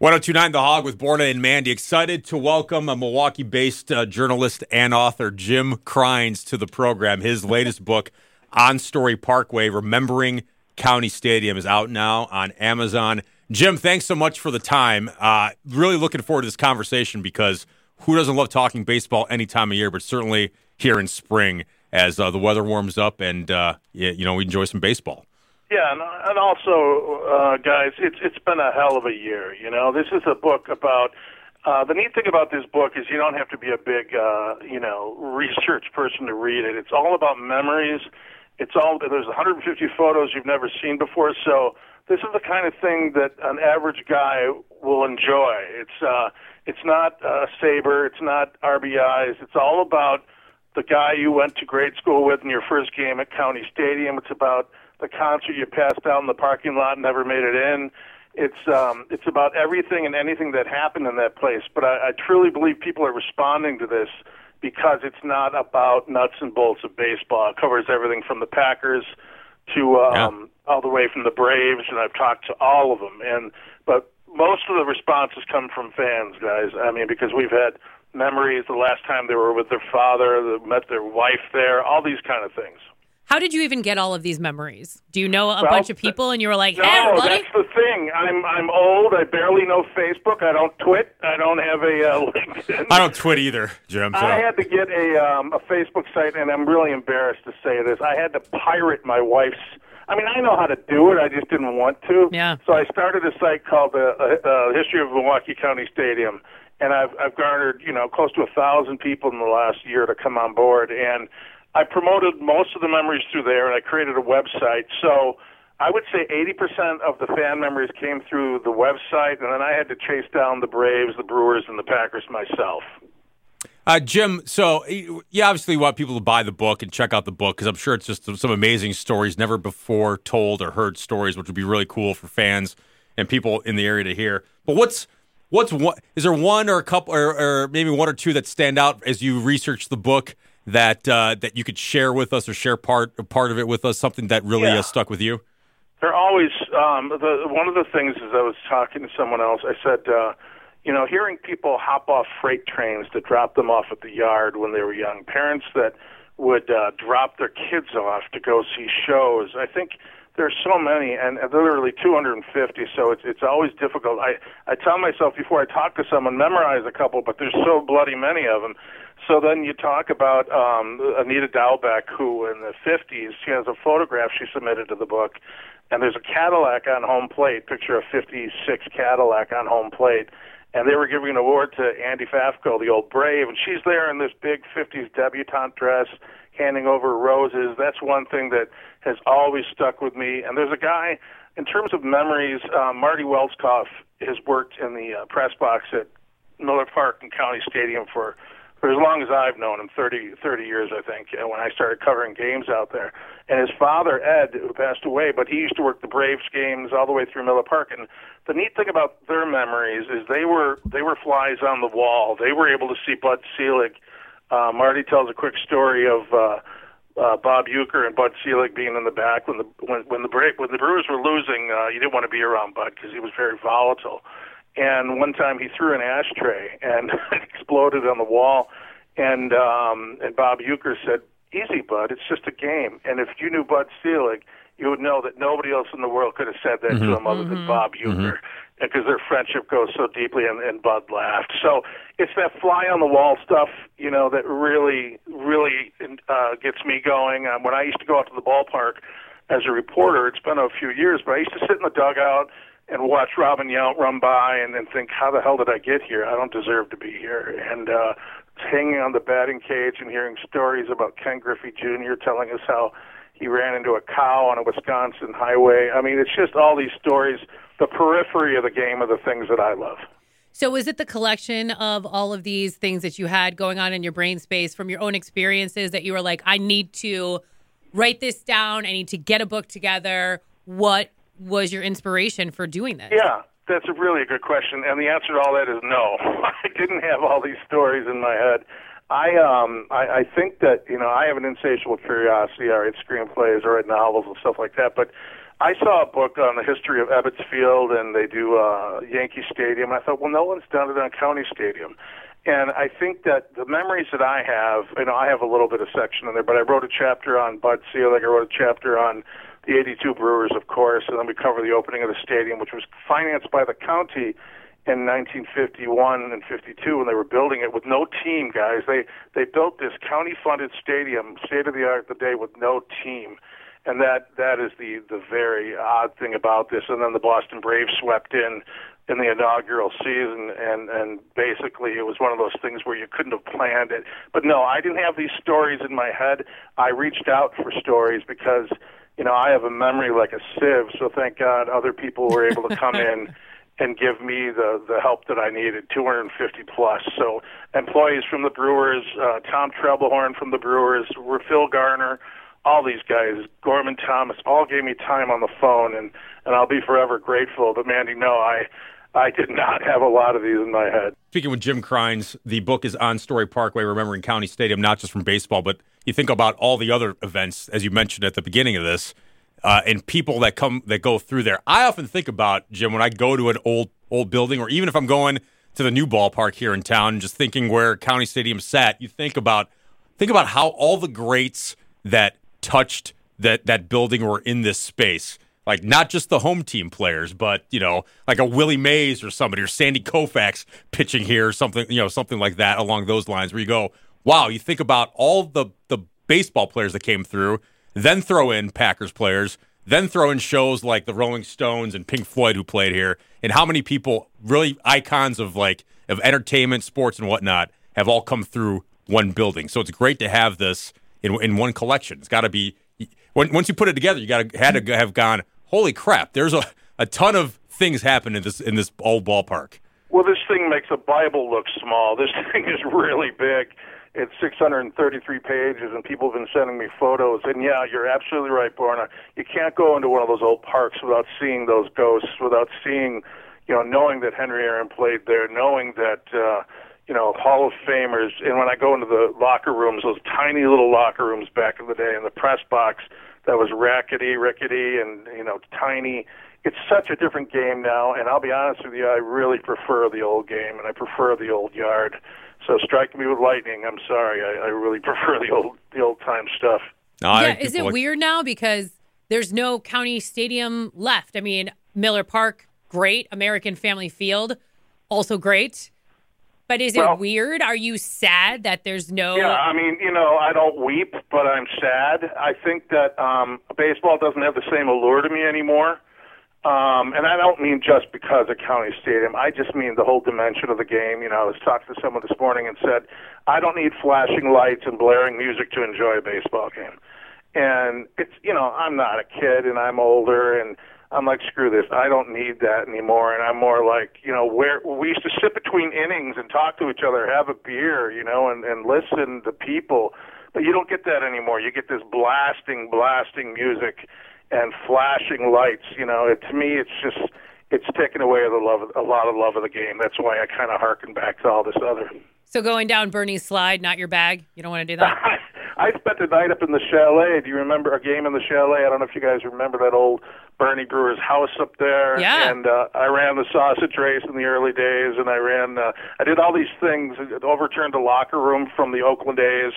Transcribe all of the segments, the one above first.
1029 The Hog with Borna and Mandy. Excited to welcome a Milwaukee based uh, journalist and author, Jim Cryns, to the program. His latest book, On Story Parkway Remembering County Stadium, is out now on Amazon. Jim, thanks so much for the time. Uh, really looking forward to this conversation because who doesn't love talking baseball any time of year, but certainly here in spring as uh, the weather warms up and, uh, you know, we enjoy some baseball. Yeah, and, and also, uh, guys, it's it's been a hell of a year. You know, this is a book about. Uh, the neat thing about this book is you don't have to be a big, uh, you know, research person to read it. It's all about memories. It's all there's 150 photos you've never seen before. So this is the kind of thing that an average guy will enjoy. It's uh, it's not uh, SABR, it's not RBIs. It's all about the guy you went to grade school with in your first game at County Stadium. It's about the concert you passed out in the parking lot and never made it in. It's um, it's about everything and anything that happened in that place. But I, I truly believe people are responding to this because it's not about nuts and bolts of baseball. It covers everything from the Packers to um, yeah. all the way from the Braves, and I've talked to all of them. And but most of the responses come from fans, guys. I mean, because we've had memories the last time they were with their father, they met their wife there, all these kind of things. How did you even get all of these memories? Do you know a well, bunch of people and you were like, "Hey, no, buddy"? that's the thing. I'm I'm old. I barely know Facebook. I don't twit. I don't have a uh, LinkedIn. I don't twit either, Jim. So. I had to get a um, a Facebook site, and I'm really embarrassed to say this. I had to pirate my wife's. I mean, I know how to do it. I just didn't want to. Yeah. So I started a site called the uh, uh, History of Milwaukee County Stadium, and I've I've garnered you know close to a thousand people in the last year to come on board, and I promoted most of the memories through there, and I created a website. So I would say 80% of the fan memories came through the website, and then I had to chase down the Braves, the Brewers, and the Packers myself. Uh, Jim, so you obviously want people to buy the book and check out the book because I'm sure it's just some amazing stories, never before told or heard stories, which would be really cool for fans and people in the area to hear. But what's what's one? Is there one or a couple, or, or maybe one or two that stand out as you research the book that uh, that you could share with us or share part part of it with us? Something that really yeah. uh, stuck with you. They're always um, the one of the things is I was talking to someone else. I said, uh, you know, hearing people hop off freight trains to drop them off at the yard when they were young, parents that would uh, drop their kids off to go see shows. I think there's so many, and literally 250. So it's it's always difficult. I I tell myself before I talk to someone, memorize a couple, but there's so bloody many of them. So then you talk about um, Anita Dalbeck, who in the 50s, she has a photograph she submitted to the book, and there's a Cadillac on home plate, picture of 56 Cadillac on home plate, and they were giving an award to Andy Pafko, the old Brave, and she's there in this big 50s debutante dress, handing over roses. That's one thing that has always stuck with me. And there's a guy, in terms of memories, uh, Marty Welskoff has worked in the uh, press box at Miller Park and County Stadium for for as long as I've known him, 30, 30 years, I think, uh, when I started covering games out there. And his father, Ed, who passed away, but he used to work the Braves games all the way through Miller Park. And the neat thing about their memories is they were they were flies on the wall. They were able to see Bud Selig. Uh, Marty tells a quick story of uh, uh, Bob Uecker and Bud Selig being in the back when the when when the break when the Brewers were losing. Uh, you didn't want to be around Bud because he was very volatile. And one time he threw an ashtray and it exploded on the wall. And um, and Bob Uecker said, "Easy, Bud. It's just a game." And if you knew Bud Selig, you would know that nobody else in the world could have said that mm-hmm. to him other than mm-hmm. Bob Uecker, because mm-hmm. their friendship goes so deeply. And, and Bud laughed. So it's that fly on the wall stuff, you know, that really, really uh, gets me going. Um, when I used to go out to the ballpark as a reporter, it's been a few years, but I used to sit in the dugout and watch Robin Yount run by and, then think, how the hell did I get here? I don't deserve to be here. And uh, hanging on the batting cage and hearing stories about Ken Griffey Jr. telling us how he ran into a cow on a Wisconsin highway. I mean, it's just all these stories. The periphery of the game are the things that I love. So, was it the collection of all of these things that you had going on in your brain space from your own experiences that you were like, I need to write this down, I need to get a book together? What was your inspiration for doing this? Yeah, that's a really good question, and the answer to all that is no. I didn't have all these stories in my head. I um I, I think that you know I have an insatiable curiosity. I write screenplays, I write novels and stuff like that. But I saw a book on the history of Ebbets Field, and they do uh, Yankee Stadium. I thought, well, no one's done it on County Stadium. And I think that the memories that I have, you know, I have a little bit of section in there, but I wrote a chapter on Bud Selig. I wrote a chapter on the 82 Brewers, of course, and then we cover the opening of the stadium, which was financed by the county in 1951 and 52 when they were building it with no team, guys. They they built this county-funded stadium, state of the art, the day with no team, and that that is the the very odd thing about this. And then the Boston Braves swept in in the inaugural season, and and basically it was one of those things where you couldn't have planned it. But no, I didn't have these stories in my head. I reached out for stories because you know I have a memory like a sieve. So thank God other people were able to come in and give me the the help that I needed, 250 plus. So employees from the Brewers, uh, Tom Trebelhorn from the Brewers, Phil Garner, all these guys, Gorman Thomas, all gave me time on the phone, and and I'll be forever grateful. But Mandy, no, I. I did not have a lot of these in my head. Speaking with Jim Cryns, the book is on Story Parkway, Remembering County Stadium, not just from baseball, but you think about all the other events, as you mentioned at the beginning of this, uh, and people that come that go through there. I often think about Jim when I go to an old old building, or even if I'm going to the new ballpark here in town, just thinking where County Stadium sat. You think about think about how all the greats that touched that that building were in this space. Like not just the home team players, but you know, like a Willie Mays or somebody, or Sandy Koufax pitching here, or something, you know, something like that along those lines. Where you go, wow, you think about all the the baseball players that came through then throw in Packers players, then throw in shows like the Rolling Stones and Pink Floyd who played here, and how many people, really icons of like of entertainment, sports, and whatnot, have all come through one building. So it's great to have this in in one collection. It's got to be once you put it together, you got to had to have gone. Holy crap! There's a a ton of things happen in this in this old ballpark. Well, this thing makes a Bible look small. This thing is really big. It's 633 pages, and people have been sending me photos. And yeah, you're absolutely right, Borna. You can't go into one of those old parks without seeing those ghosts, without seeing, you know, knowing that Henry Aaron played there, knowing that, uh, you know, Hall of Famers. And when I go into the locker rooms, those tiny little locker rooms back in the day, in the press box that was rackety, rickety, and you know, tiny it's such a different game now, and I'll be honest with you, I really prefer the old game, and I prefer the old yard. So strike me with lightning. I'm sorry. I, I really prefer the old the old time stuff. No, yeah, is it like- weird now because there's no county stadium left? I mean, Miller Park, great. American Family Field, also great. But is well, it weird? Are you sad that there's no? Yeah, I mean, you know, I don't weep, but I'm sad. I think that um, baseball doesn't have the same allure to me anymore. Um, and I don't mean just because of County Stadium. I just mean the whole dimension of the game. You know, I was talking to someone this morning and said, I don't need flashing lights and blaring music to enjoy a baseball game. And it's, you know, I'm not a kid and I'm older and I'm like, screw this. I don't need that anymore. And I'm more like, you know, where we used to sit between innings and talk to each other, have a beer, you know, and, and listen to people. But you don't get that anymore. You get this blasting, blasting music and flashing lights. You know, it, to me, it's just it's taken away the love, a lot of love of the game. That's why I kind of harken back to all this other. So going down Bernie's slide, not your bag. You don't want to do that. I spent the night up in the chalet. Do you remember a game in the chalet? I don't know if you guys remember that old Bernie Brewer's house up there. Yeah. And uh, I ran the sausage race in the early days, and I ran. Uh, I did all these things. Overturned the locker room from the Oakland A's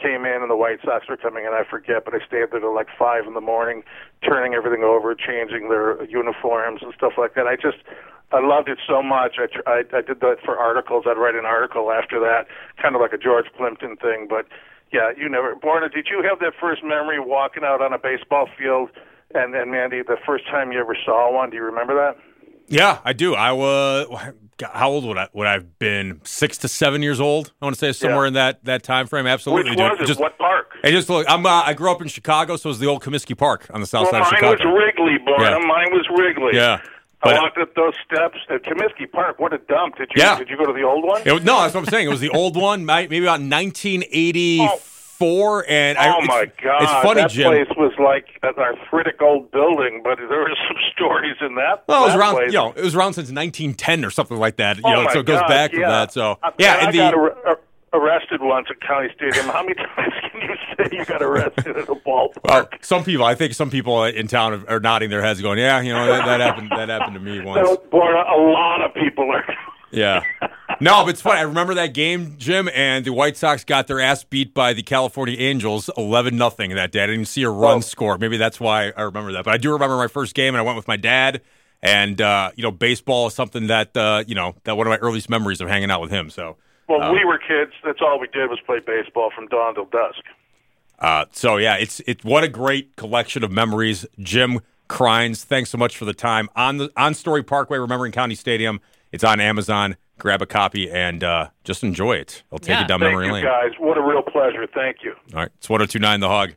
came in and the White Sox were coming in. I forget, but I stayed there till like five in the morning, turning everything over, changing their uniforms and stuff like that. I just I loved it so much. I I, I did that for articles. I'd write an article after that, kind of like a George Plimpton thing. But yeah, you never. Borna, did you have that first memory walking out on a baseball field? And and Mandy, the first time you ever saw one, do you remember that? Yeah, I do. I was how old would I would I have been? Six to seven years old. I want to say somewhere yeah. in that that time frame. Absolutely. Which was it? Just, what park? I just look. I'm. Uh, I grew up in Chicago, so it was the old Comiskey Park on the south well, side of Chicago. Mine was Wrigley, boy. Yeah. Mine was Wrigley. Yeah. But, I walked up those steps at Comiskey Park. What a dump! Did you? Yeah. Did you go to the old one? It, no, that's what I'm saying. It was the old one, maybe about 1980. Oh and oh my god, it's funny, that Jim. place was like an arthritic old building, but there were some stories in that. Well, it was around, place. you know, it was around since 1910 or something like that. You oh know, so it goes god, back yeah. from that. So I, yeah, I and the. Uh, arrested once at County Stadium. How many times can you say you got arrested at a ballpark? Well, some people, I think some people in town are nodding their heads, going, "Yeah, you know that, that happened. That happened to me once." Boy, a lot of people are. Yeah. No, but it's funny. I remember that game, Jim, and the White Sox got their ass beat by the California Angels, eleven nothing that day. I didn't see a run Oh. score. Maybe that's why I remember that. But I do remember my first game, and I went with my dad. And uh, you know, baseball is something that uh, you know that one of my earliest memories of hanging out with him. So, Well, Oh. we were kids. That's all we did was play baseball from dawn till dusk. uh, so yeah, it's it's what a great collection of memories. Jim Cryns, thanks so much for the time on the on Story Parkway, remembering County Stadium. It's on Amazon. Grab a copy and uh, just enjoy it. I'll take Yeah. it down Thank memory you, lane. guys. What a real pleasure. Thank you. All right, it's 1029 The Hog.